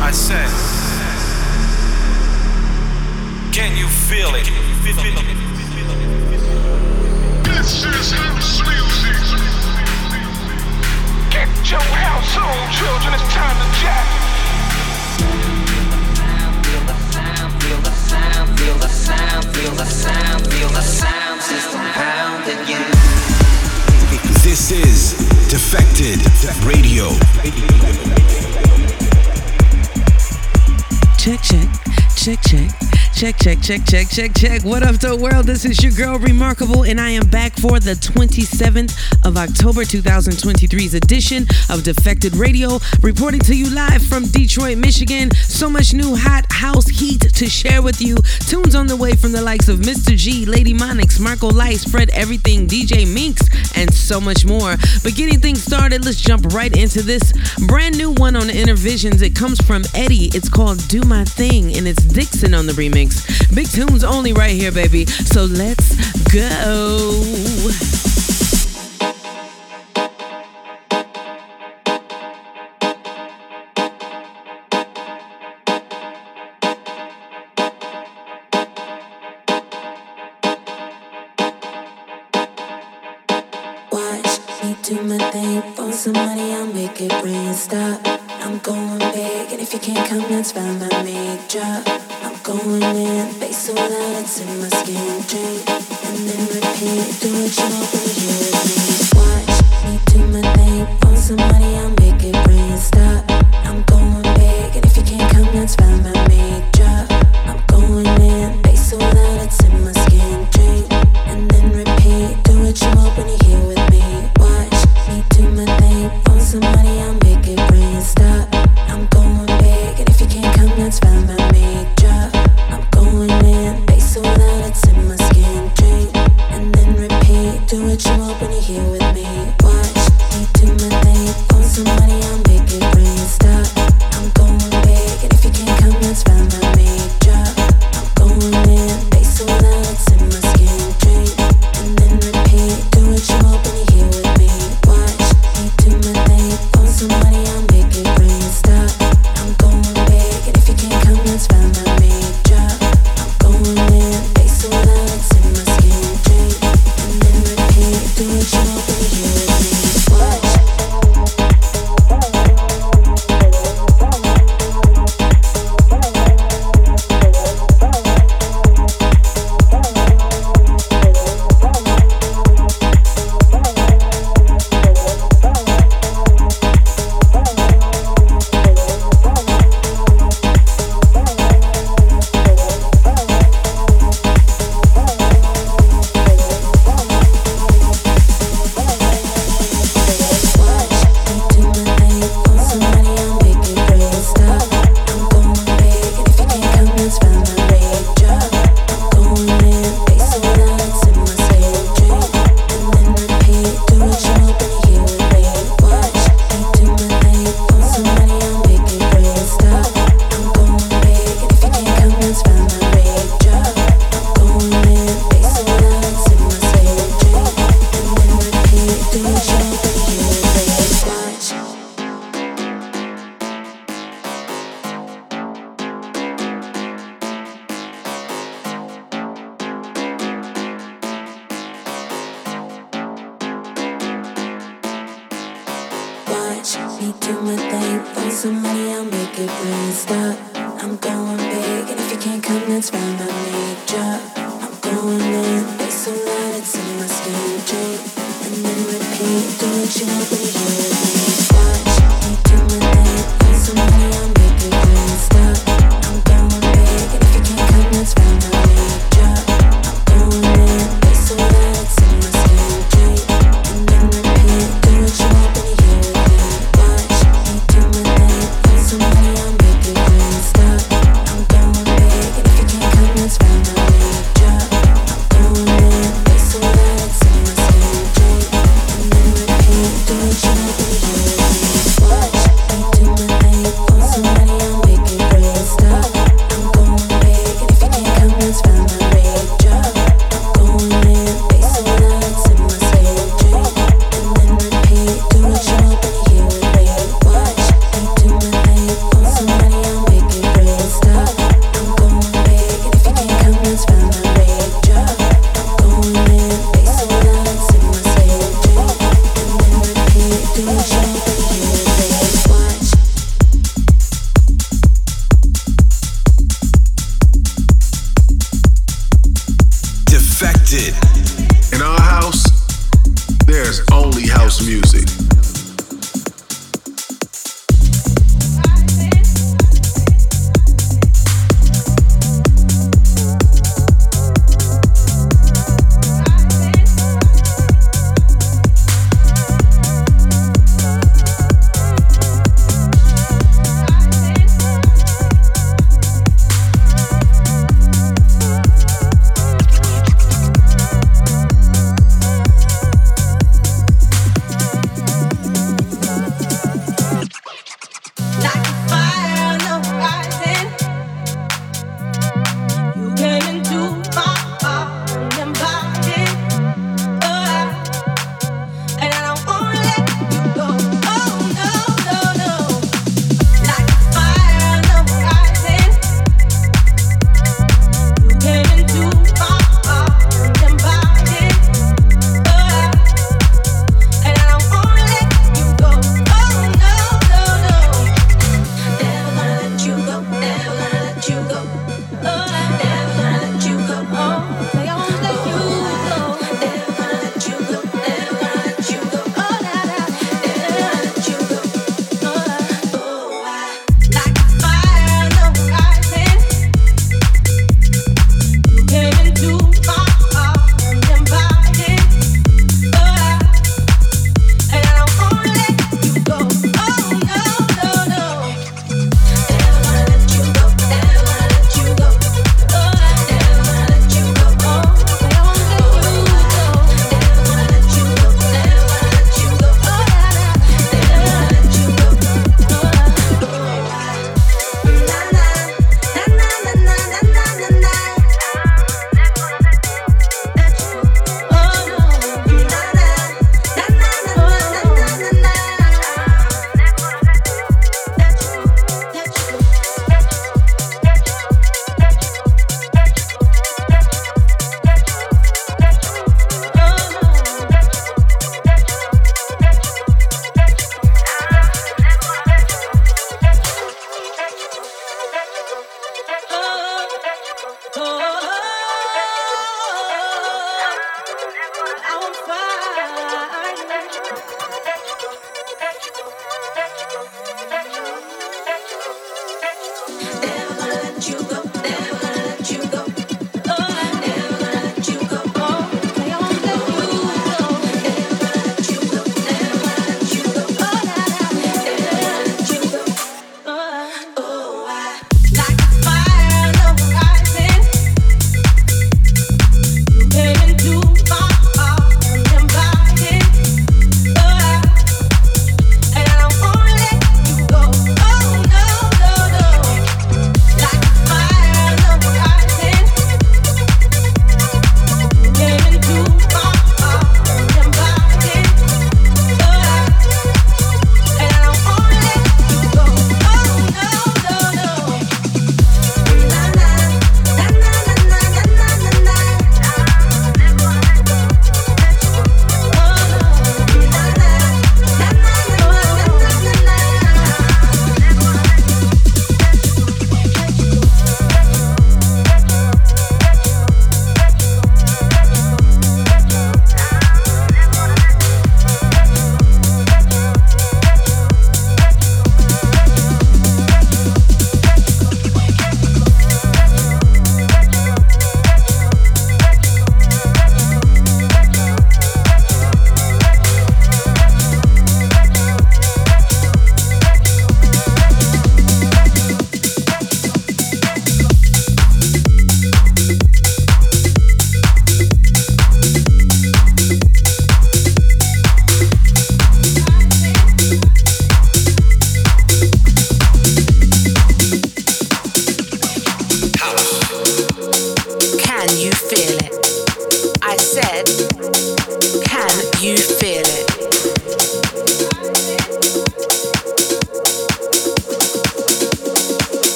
I said, Can you feel it? Defected Radio. Check, check, check, check. Check, check, check, check, check, check. What up, the world? This is your girl, Rimarkable, and I am back for the 27th of October 2023's edition of Defected Radio, reporting to you live from Detroit, Michigan. So much new hot house heat to share with you. Tunes on the way from the likes of Mr. G, LadyMonix, Marco Lys, Fred Everything, DJ Minx, and so much more. But getting things started, let's jump right into this brand new one on Innervisions. It comes from Ede. It's called Do My Thing, and it's Dixon on the remix. Big tunes only right here, baby. So let's go.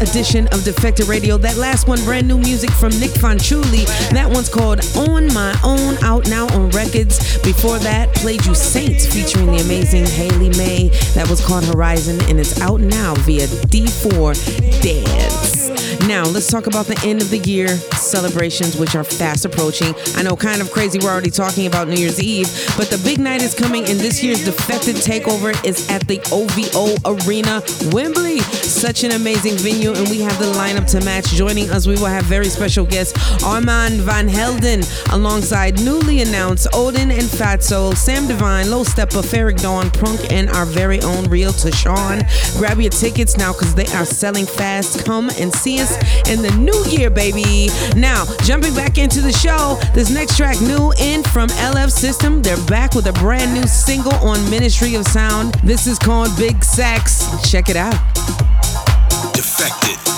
Edition of Defected Radio. That last one, brand new music from Nic Fanciulli. That one's called On My Own, out now on Rekids. Before that, played you Saints featuring the amazing Hayley May. That was called Horizon, and it's out now via D4 Dance. Now, let's talk about the end of the year celebrations, which are fast approaching. I know, kind of crazy, we're already talking about New Year's Eve, but the big night is coming, and this year's Defected Takeover is at the OVO Arena, Wembley. Such an amazing venue, and we have the lineup to match. Joining us, we will have very special guests Armand Van Helden, alongside newly announced Oden and Fatzo, Sam Divine, Low Steppa, Ferreck Dawn, Prunk, and our very own Real Tashawn. Grab your tickets now because they are selling fast. Come and see us in the new year, baby. Now, jumping back into the show, this next track, new in from LF System. They're back with a brand new single on Ministry of Sound. This is called Big Sax. Check it out. Defected.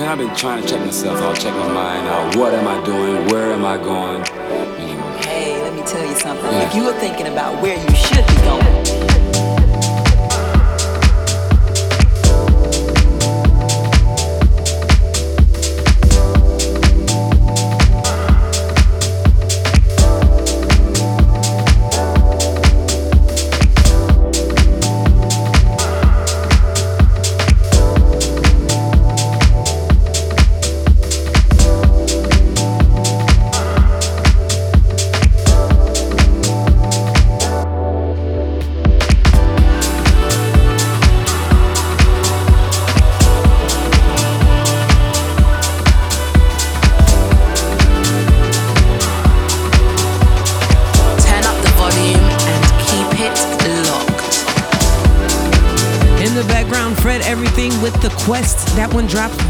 I've been trying to check myself out, check my mind out. What am I doing? Where am I going? You know. Hey, let me tell you something. Yeah. If you were thinking about where you should be going.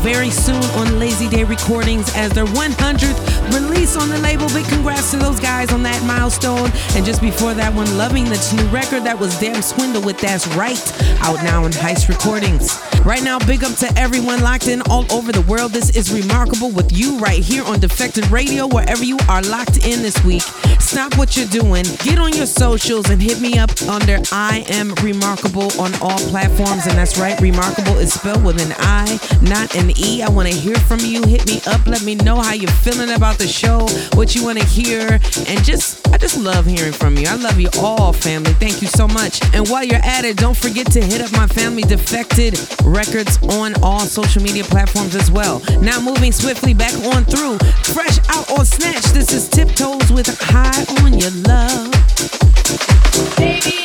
Very soon on Lazy Day Recordings as their 100th release on the label. Big congrats to those guys on that milestone. And just before that one, loving the new record that was Dam Swindle with That's Right, out now in Heist Recordings. Right now, big up to everyone locked in all over the world. This is Rimarkable with you right here on Defected Radio, wherever you are locked in this week. Stop what you're doing, get on your socials, and hit me up under I Am Rimarkable on all platforms. And that's right, Rimarkable is spelled with an I, not an E. I want to hear from you. Hit me up. Let me know how you're feeling about the show, what you want to hear, and just I just love hearing from you. I love you all, family. Thank you so much. And while you're at it, don't forget to hit up my family Defected Records on all social media platforms as well. Now moving swiftly back on through, fresh out on Snatch. This is Tiptoes with High on Your Love. Baby,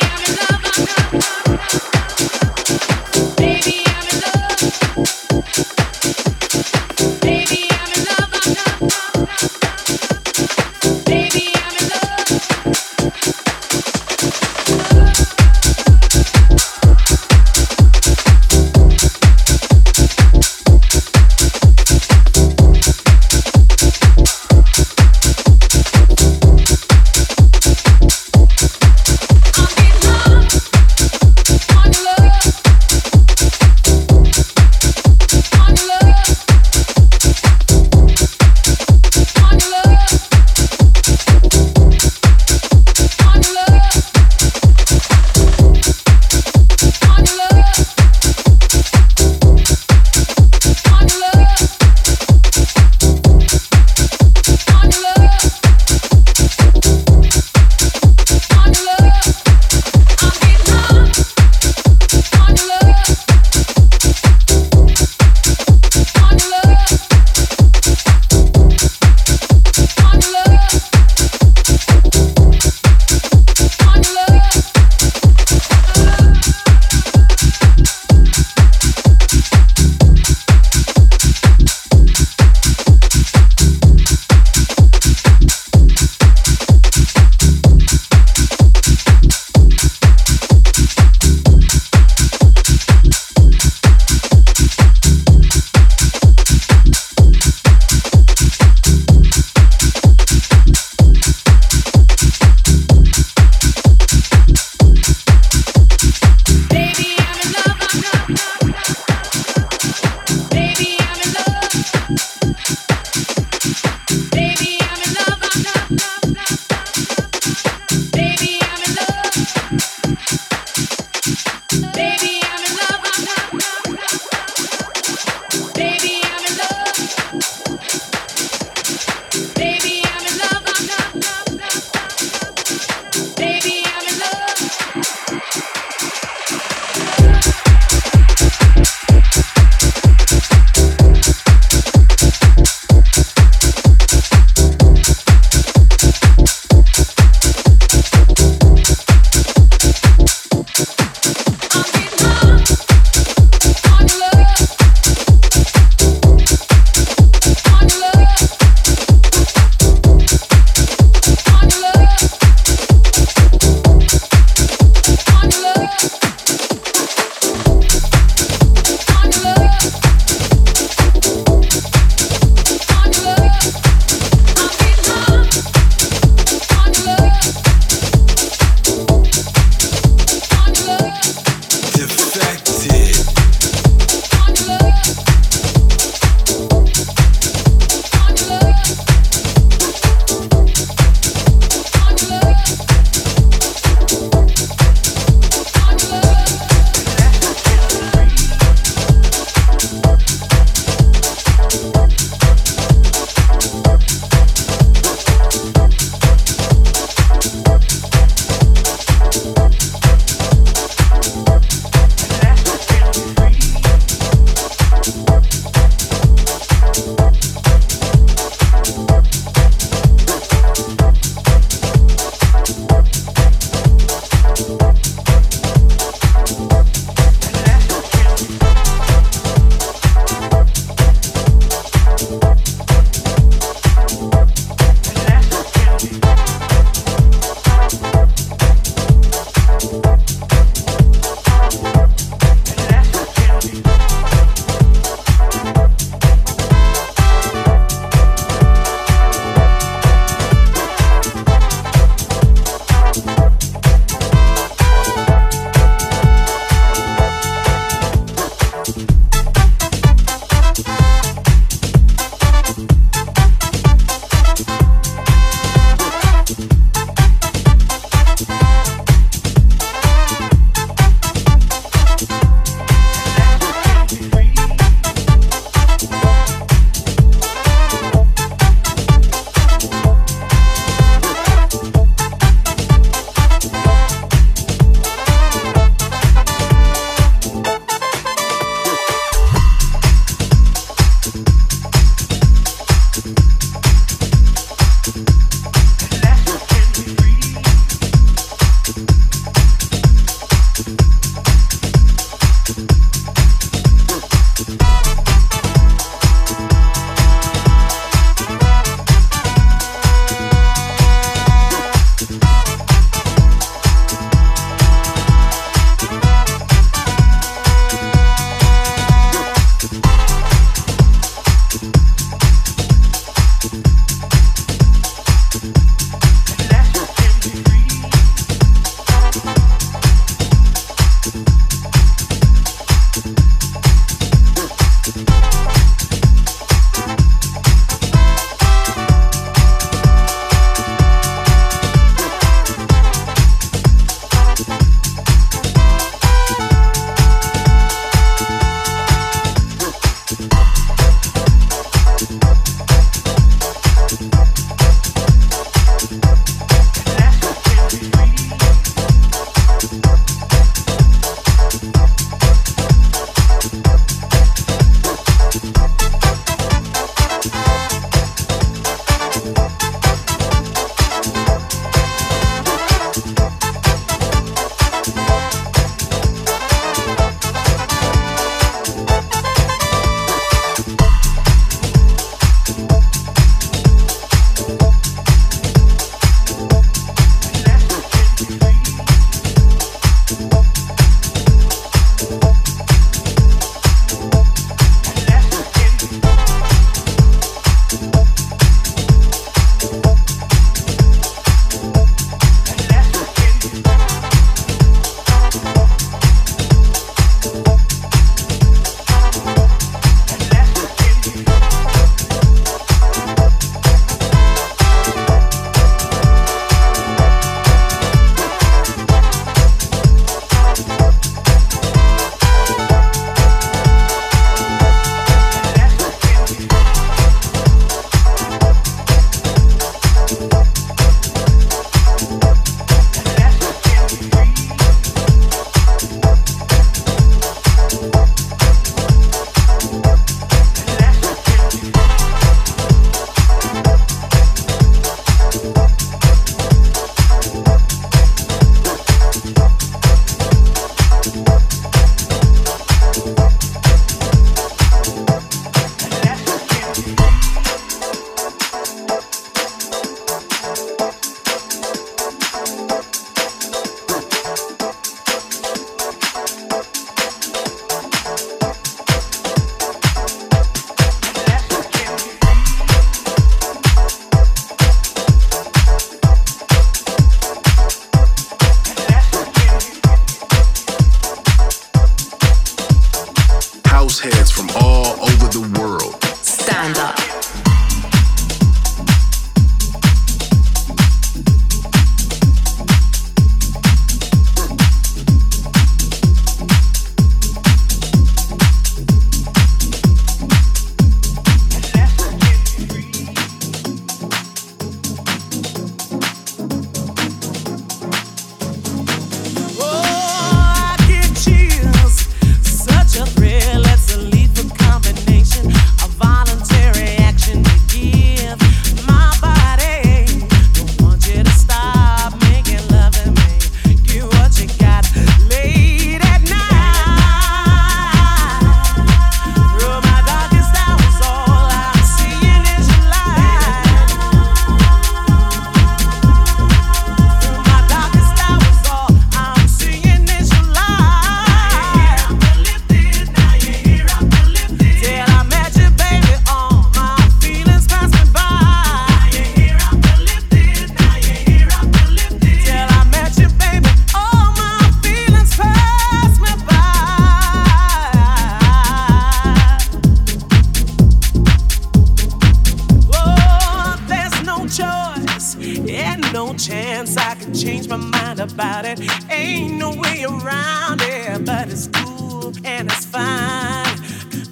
about it. Ain't no way around it, but it's cool and it's fine.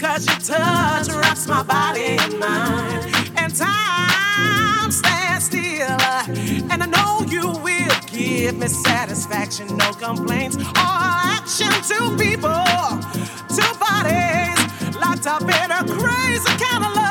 Cause your touch wraps my body and mind, And time stands still. Uh, and I know you will give me satisfaction. No complaints or action. Two people, two bodies, locked up in a crazy kind of love.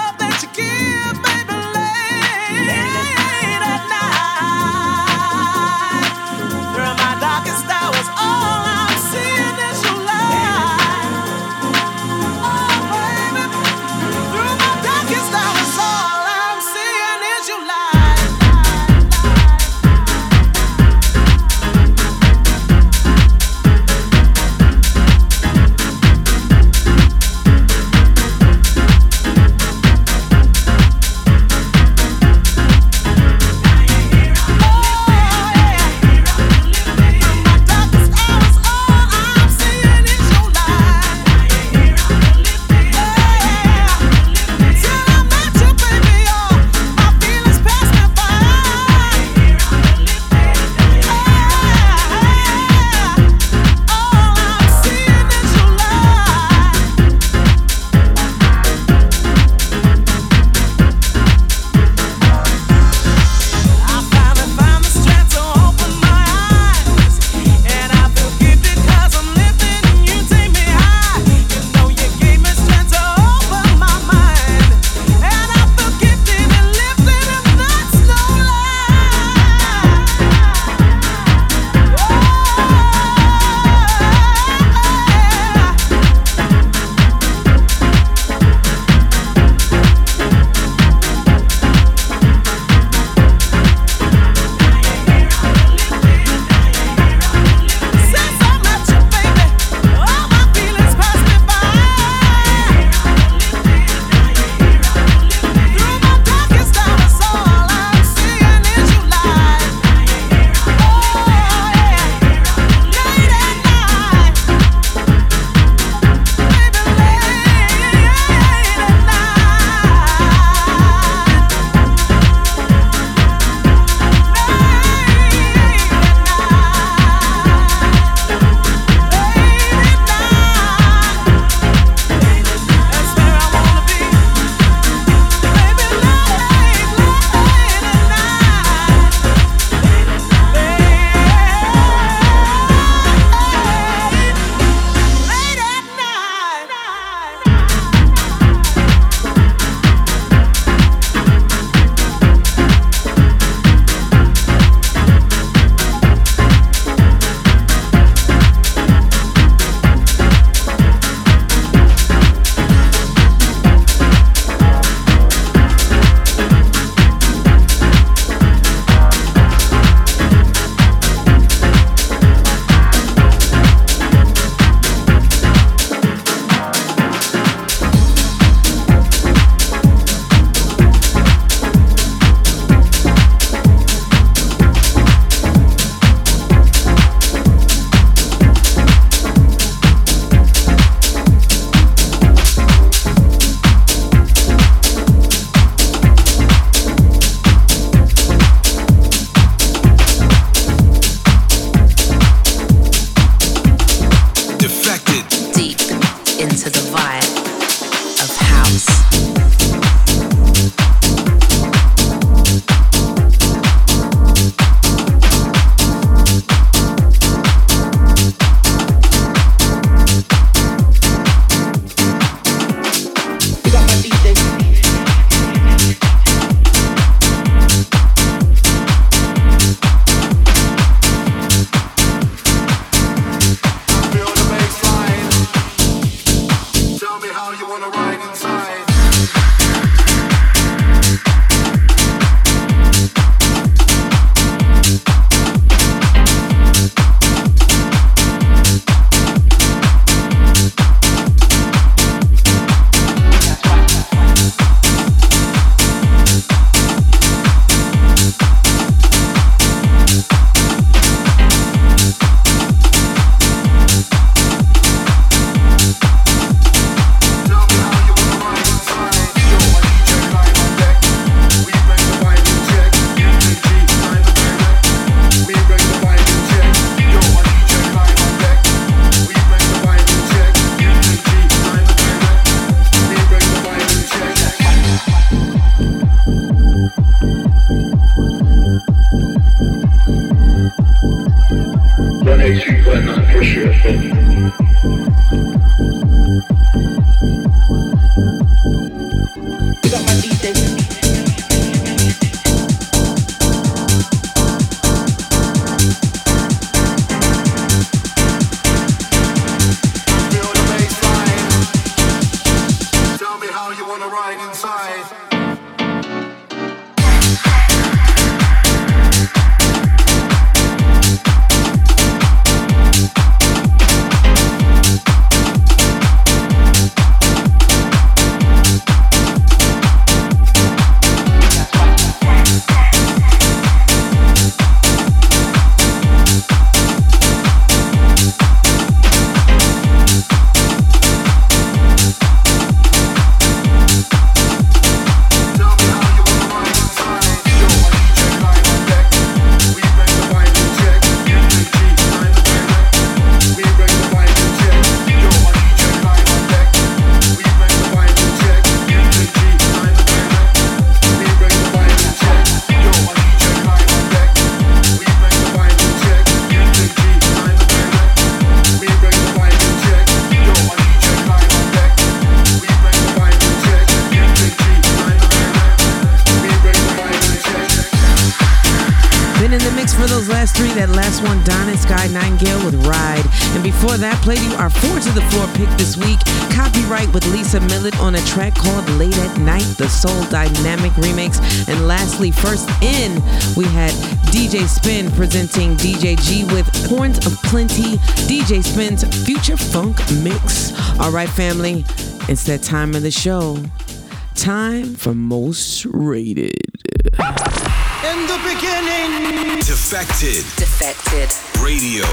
Souldynamic remix. And lastly, first in, we had DJ Spen presenting DJ G with Horns of Plenty, DJ Spen's Phuture Phunk Mix. All right, family, it's that time of the show. Time for Most Rated. In the beginning, Defected. Defected. Radio.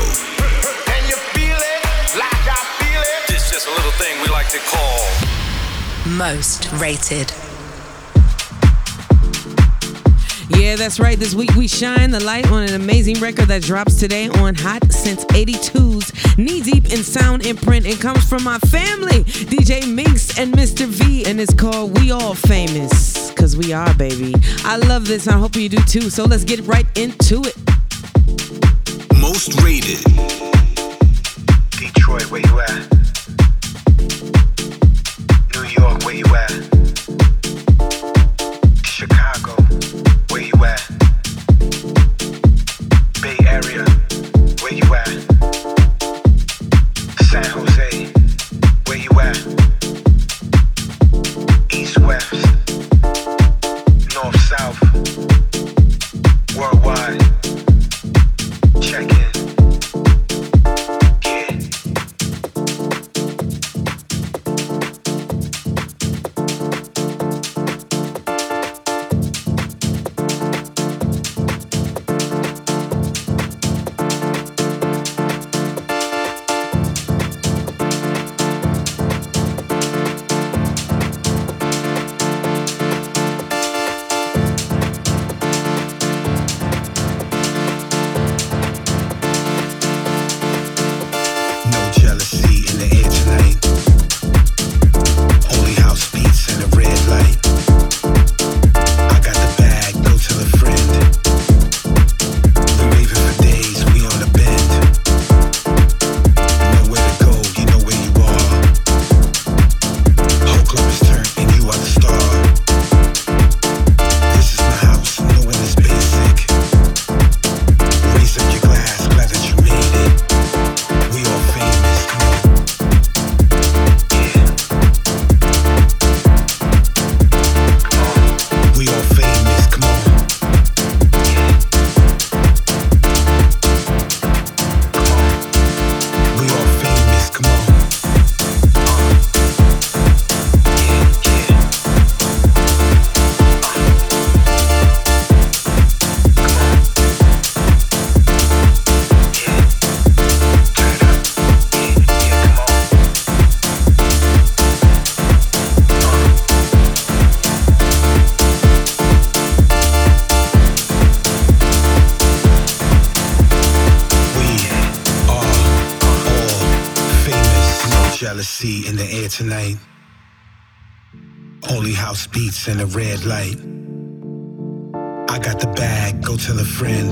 Can you feel it? Like I feel it? It's just a little thing we like to call Most Rated. Yeah, that's right. This week we shine the light on an amazing record that drops today on Hot Since 82's Knee Deep in Sound Imprint. It comes from my family, DJ Minx and Mr. V, and it's called We All Famous. Cause we are, baby. I love this. I hope you do too. So let's get right into it. Most rated. Detroit, where you at? New York, where you at? in a red light. I got the bag, go tell a friend.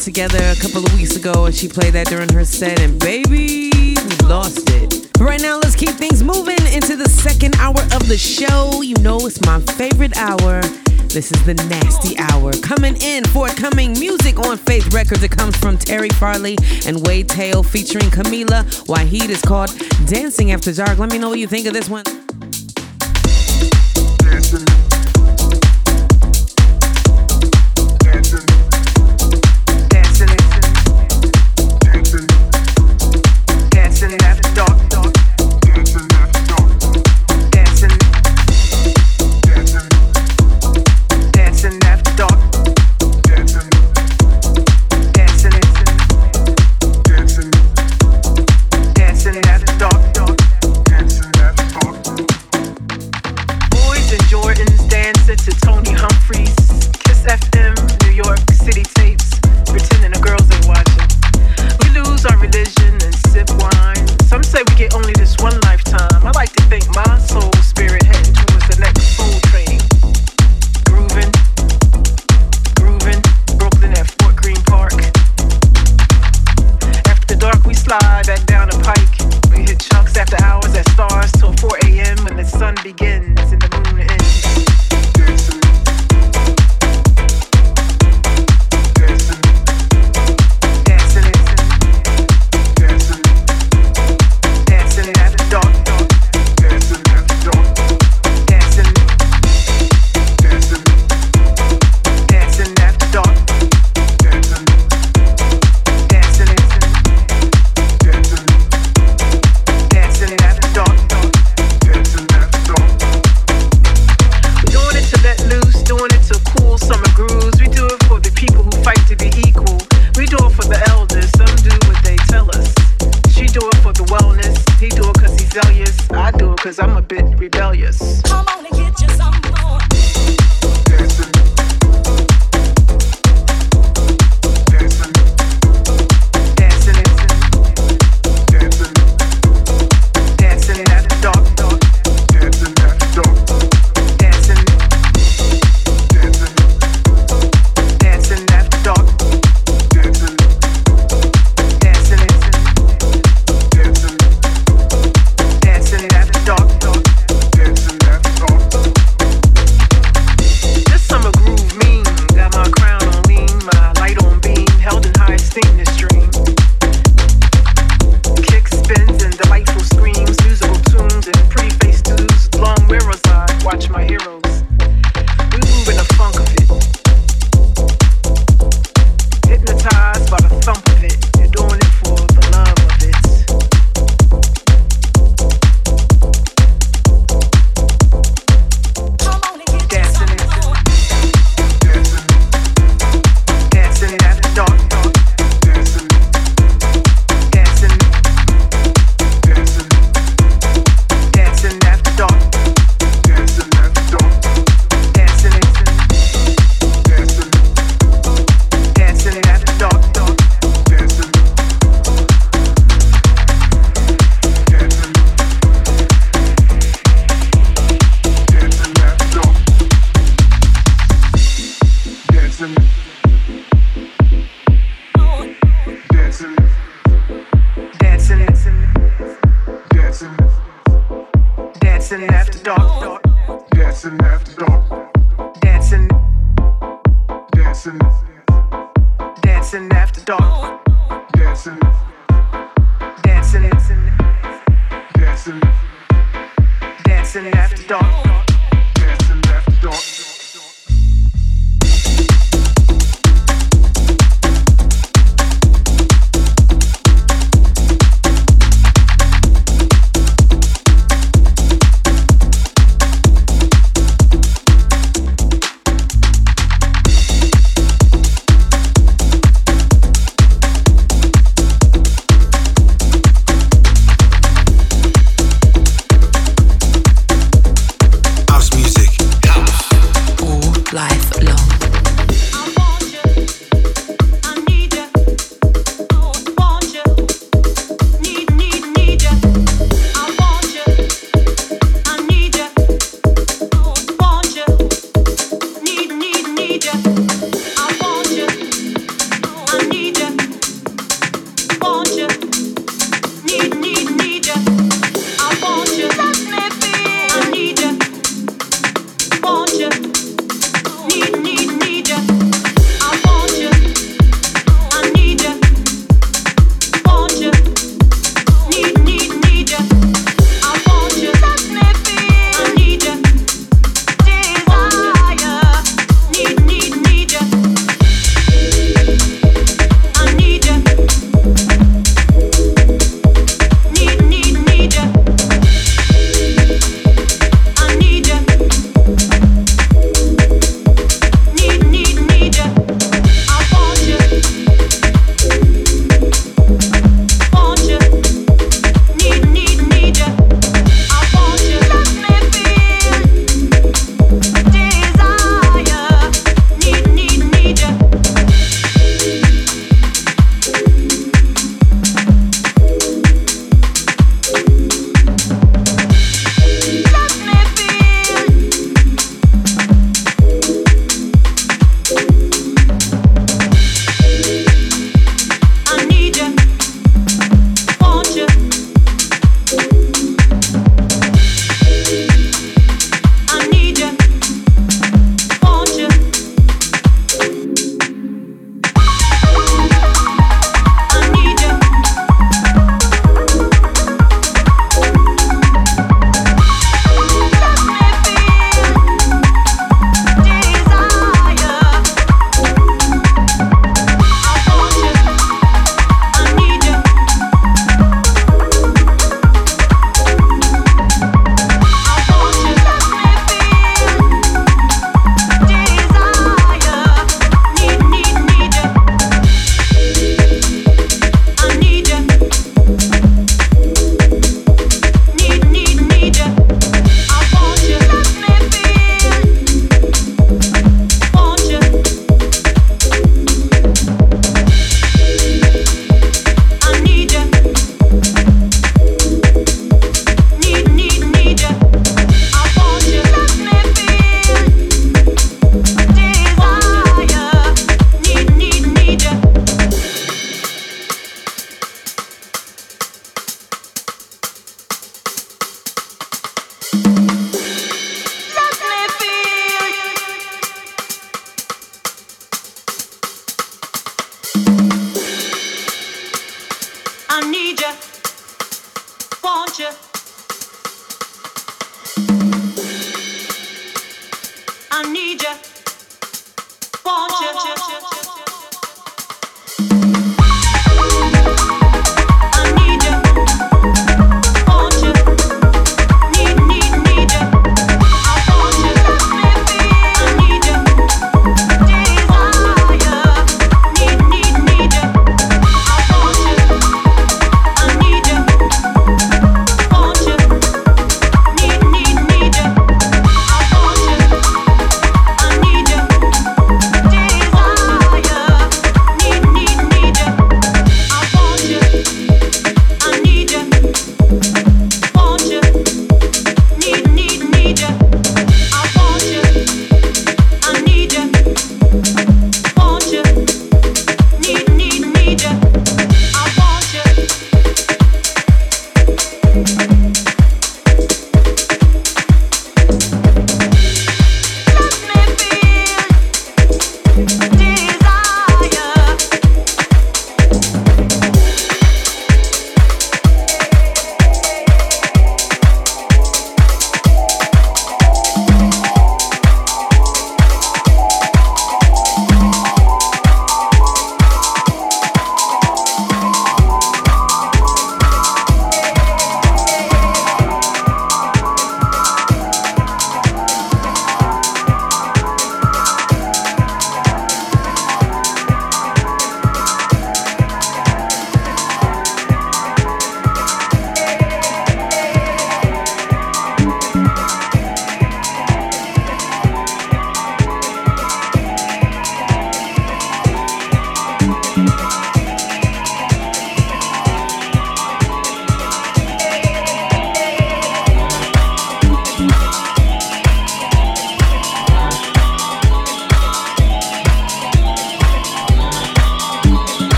Together a couple of weeks ago, and she played that during her set, and baby, we lost it. Right now, let's keep things moving into the second hour of the show. You know, it's my favorite hour. This is the Nasty Hour. Coming in, forthcoming music on Faith Records. It comes from Terry Farley and Wade Teo featuring Kameelah Why Waheed. is called Dancing After Dark. Let me know what you think of this one.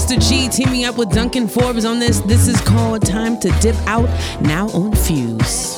Mr. G, teaming up with Duncan Forbes on this. This is called Time to Dip Out, now on Fuse.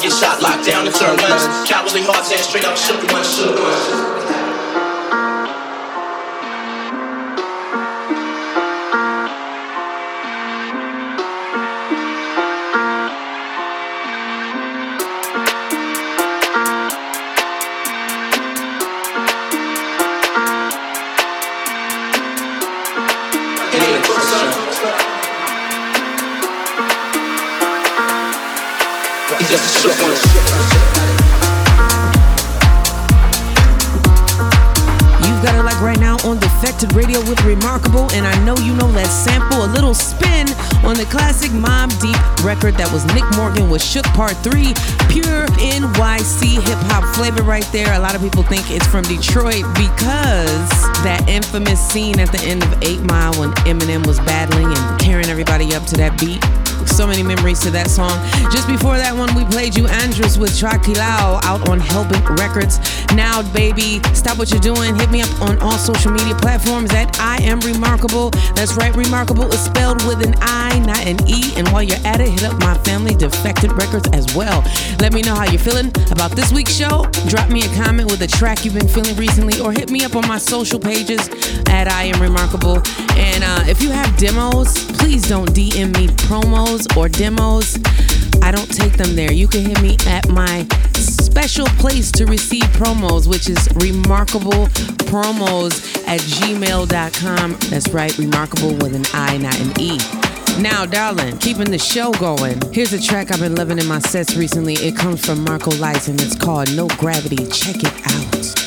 Get shot, locked down, and turn guns. Cowardly hearts and straight up shook ones, shook ones. Shook Part 3. Pure NYC hip hop flavor right there. A lot of people think it's from Detroit because that infamous scene at the end of 8 Mile when Eminem was battling and carrying everybody up to that beat so many memories to that song. Just before that one, we played you Andruss with Tranquilao out on Hellbent Records. Now, baby, stop what you're doing. Hit me up on all social media platforms at I am Rimarkable. That's right, Rimarkable is spelled with an I, not an E. And while you're at it, hit up my family Defected Records as well. Let me know how you're feeling about this week's show. Drop me a comment with a track you've been feeling recently, or hit me up on my social pages at I am Rimarkable. And uh, if you have demos, please don't DM me promos or demos, I don't take them there. You can hit me at my special place to receive promos, which is rimarkable promos at gmail.com. That's right, rimarkable with an I, not an E. Now, darling, keeping the show going. Here's a track I've been loving in my sets recently. It comes from Marco Lys and it's called No Gravity. Check it out.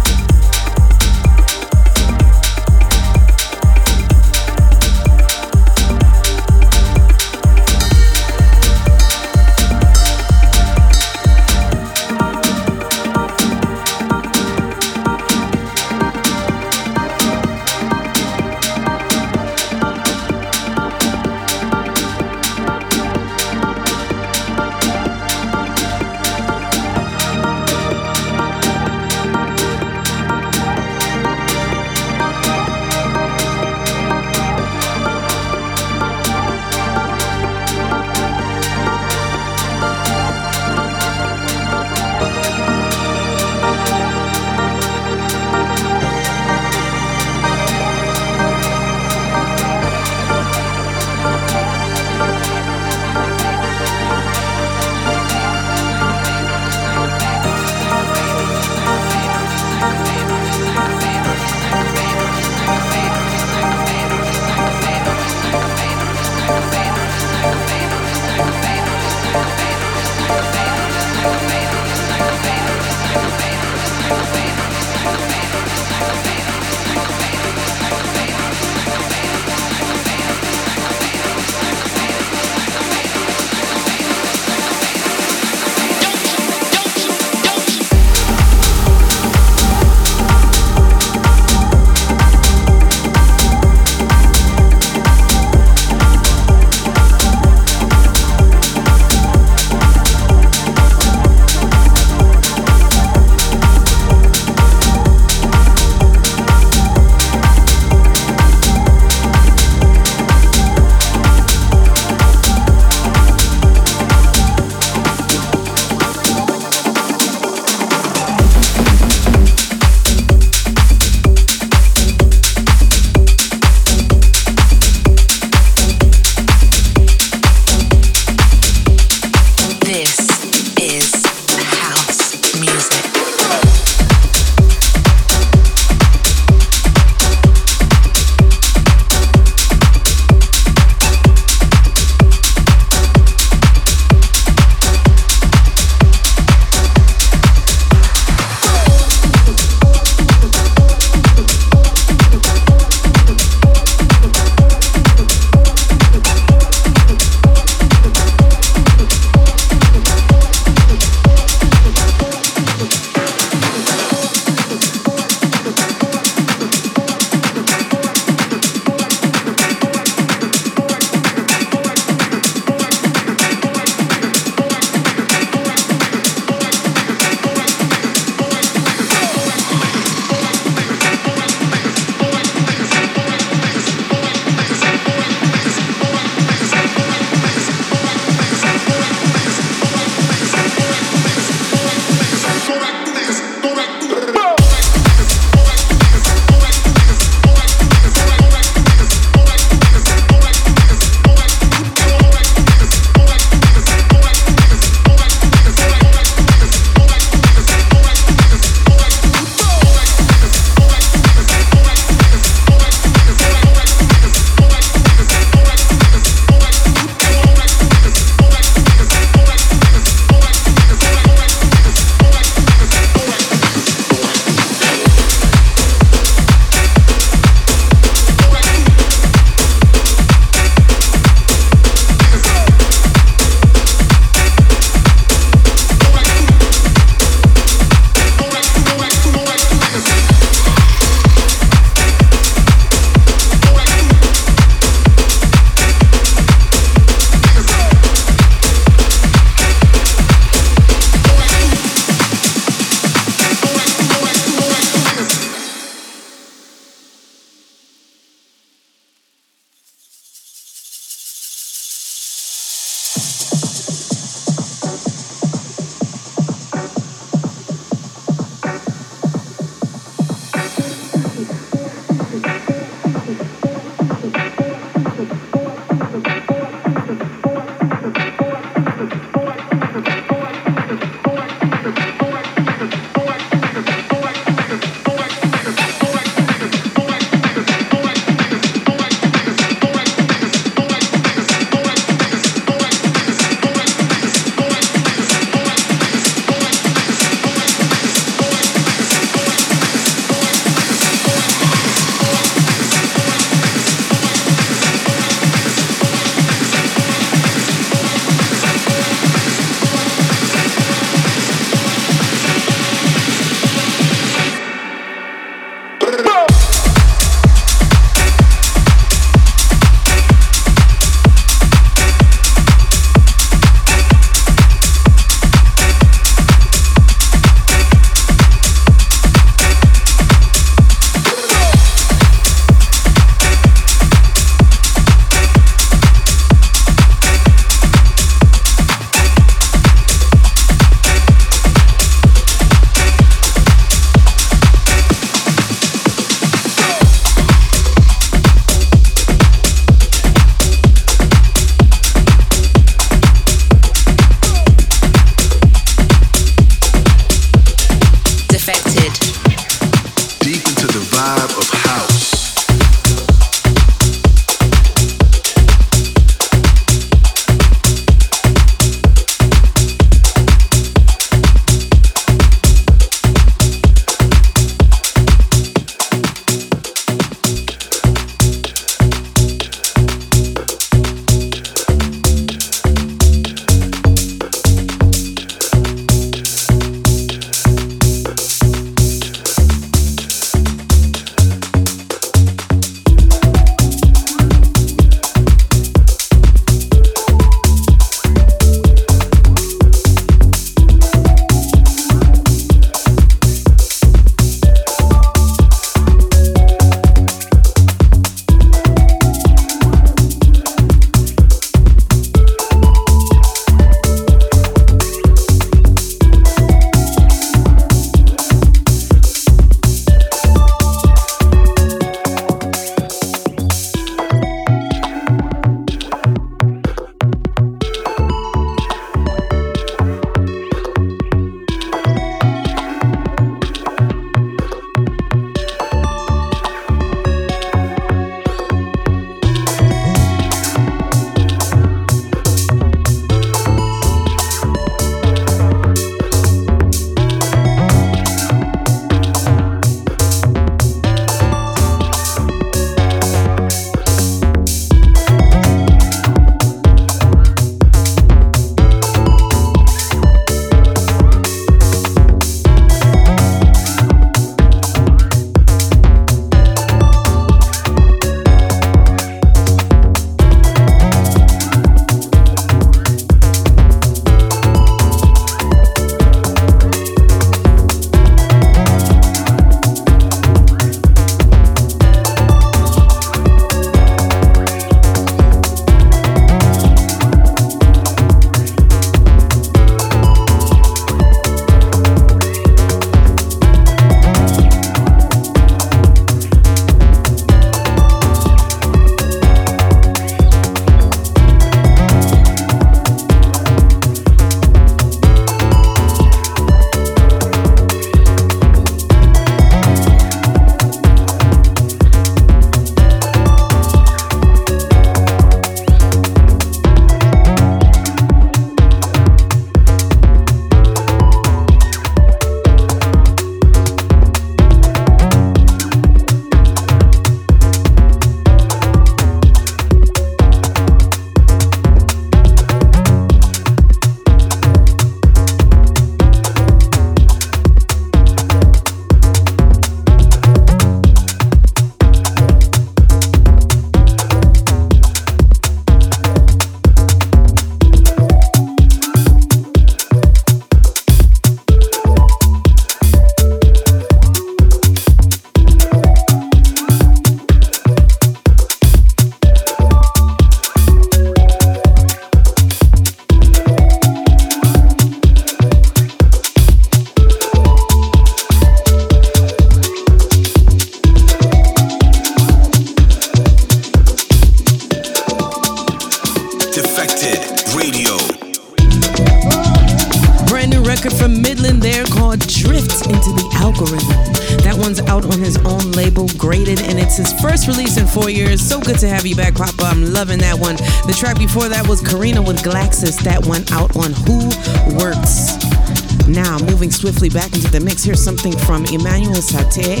Back, Papa. I'm loving that one. The track before that was Kareena with Glaxxs. That one out on Wh0 Worx. Now, moving swiftly back into the mix, here's something from Emanuel Satie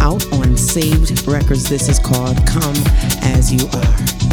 out on Saved Records. This is called Come As You Are.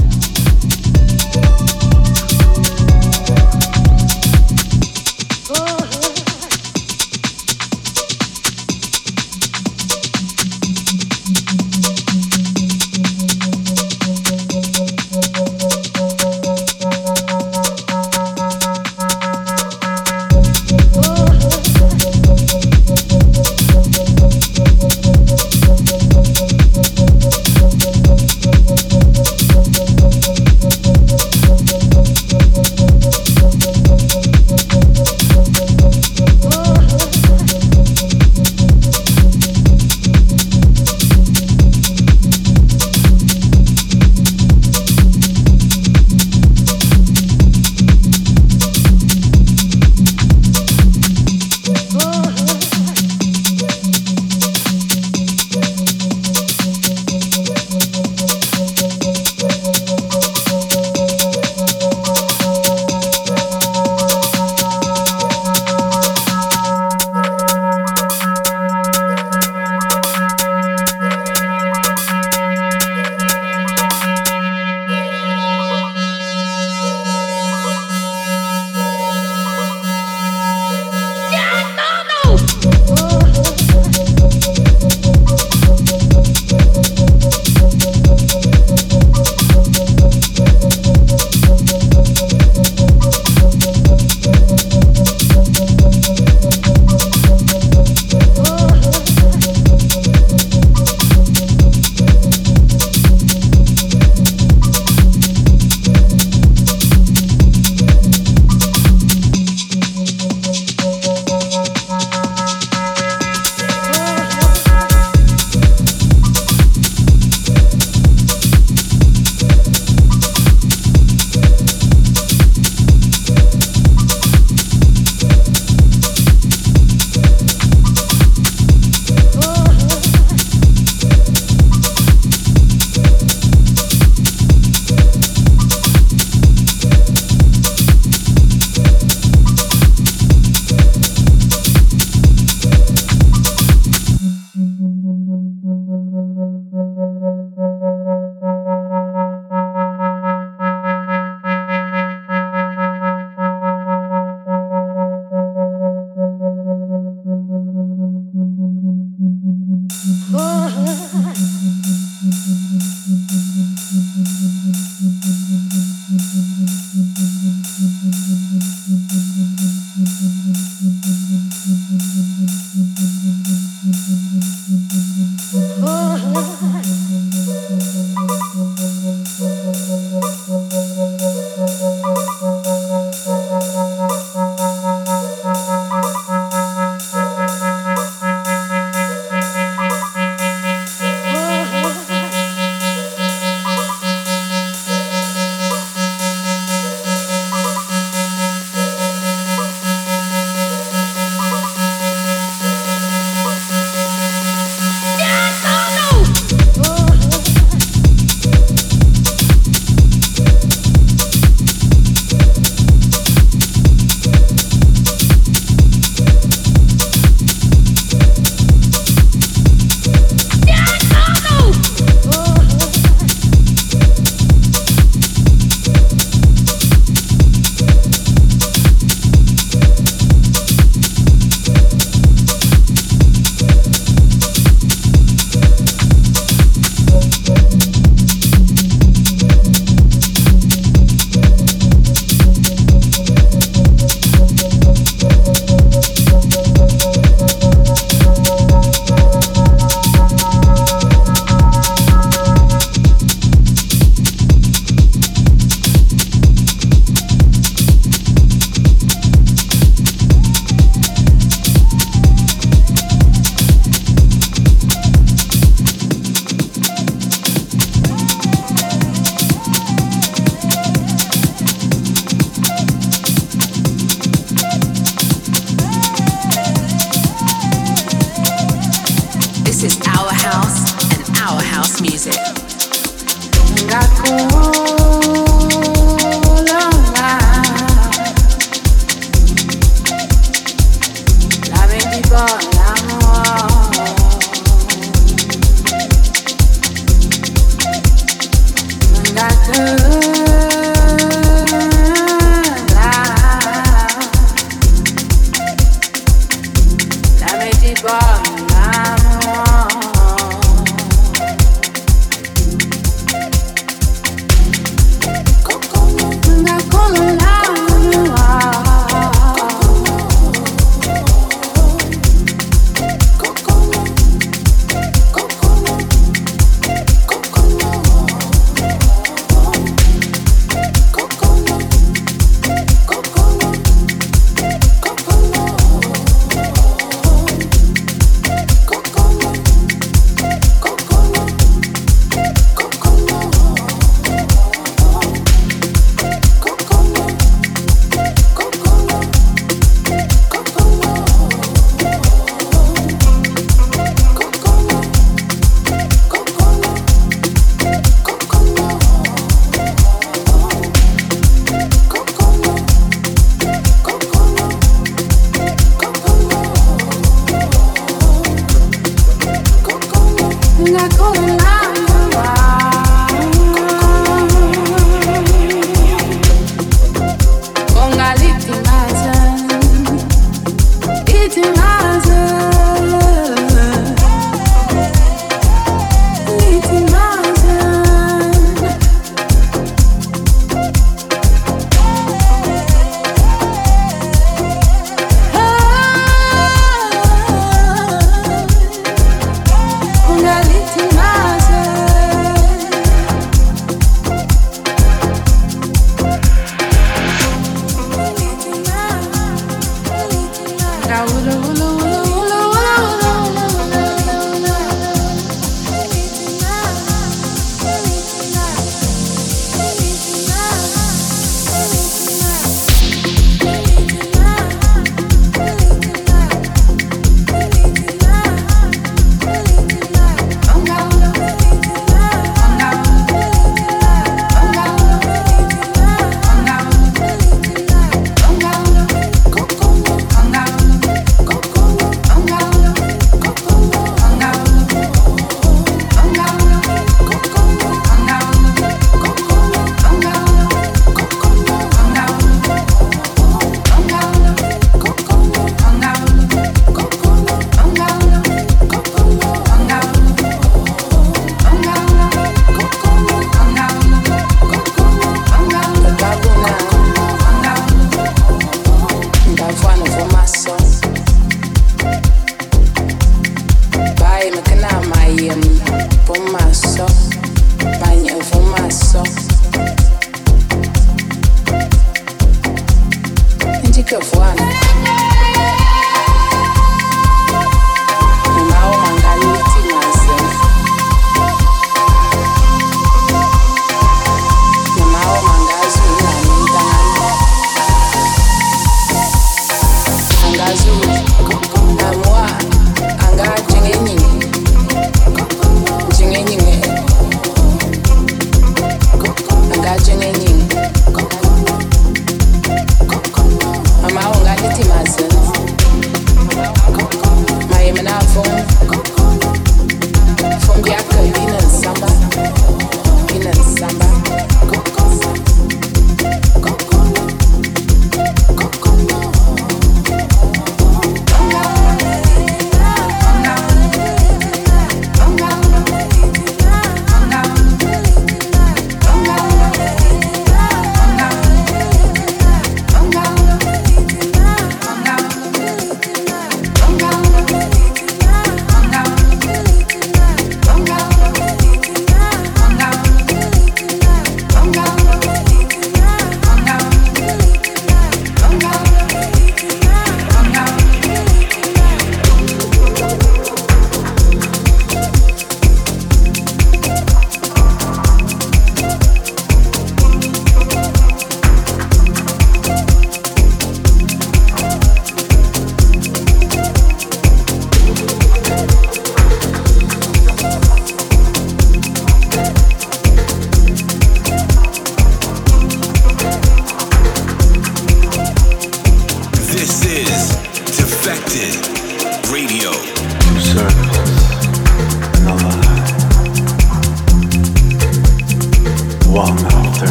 This is our house and our house music.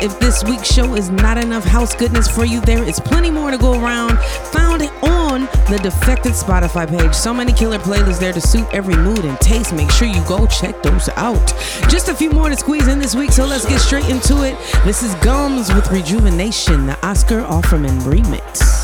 If this week's show is not enough house goodness for you, there is plenty more to go around. Found on the Defected Spotify page. So many killer playlists there to suit every mood and taste. Make sure you go check those out. Just a few more to squeeze in this week, so let's get straight into it. This is Gums with Rejuvenation, the Oscar Offermann remix.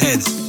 heads.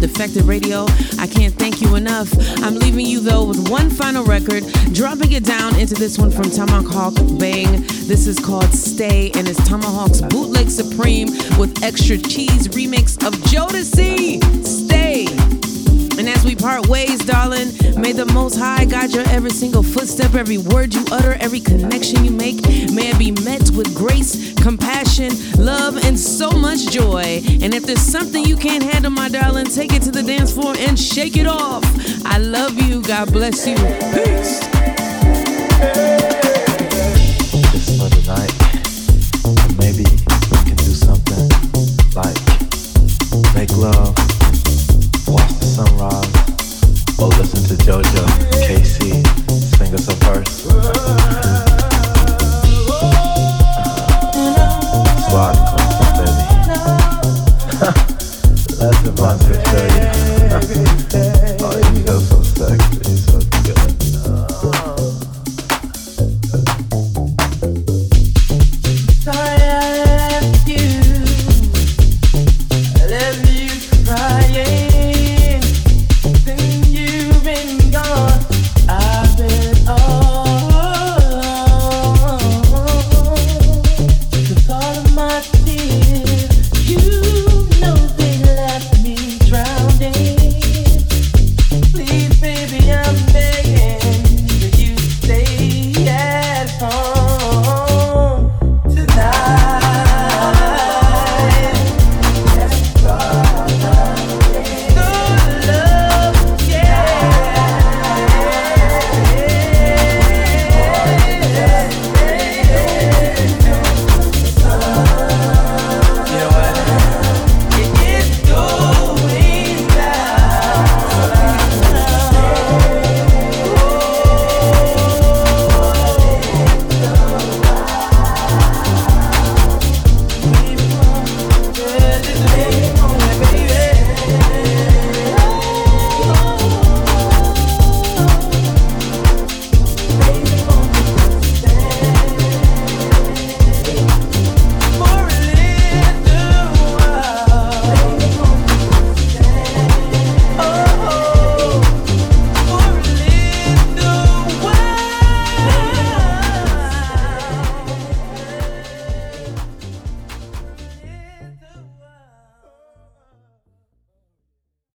Defected Radio. I can't thank you enough. I'm leaving you though with one final record, dropping it down into this one from Tomahawk Bang. This is called Stay, and it's Tomahawk's Bootleg Supreme with extra cheese remix of Jodeci. We part ways, darling, may the Most High guide your every single footstep, every word you utter, every connection you make. May it be met with grace, compassion, love, and so much joy. And if there's something you can't handle, my darling, take it to the dance floor and shake it off. I love you. God bless you. Peace.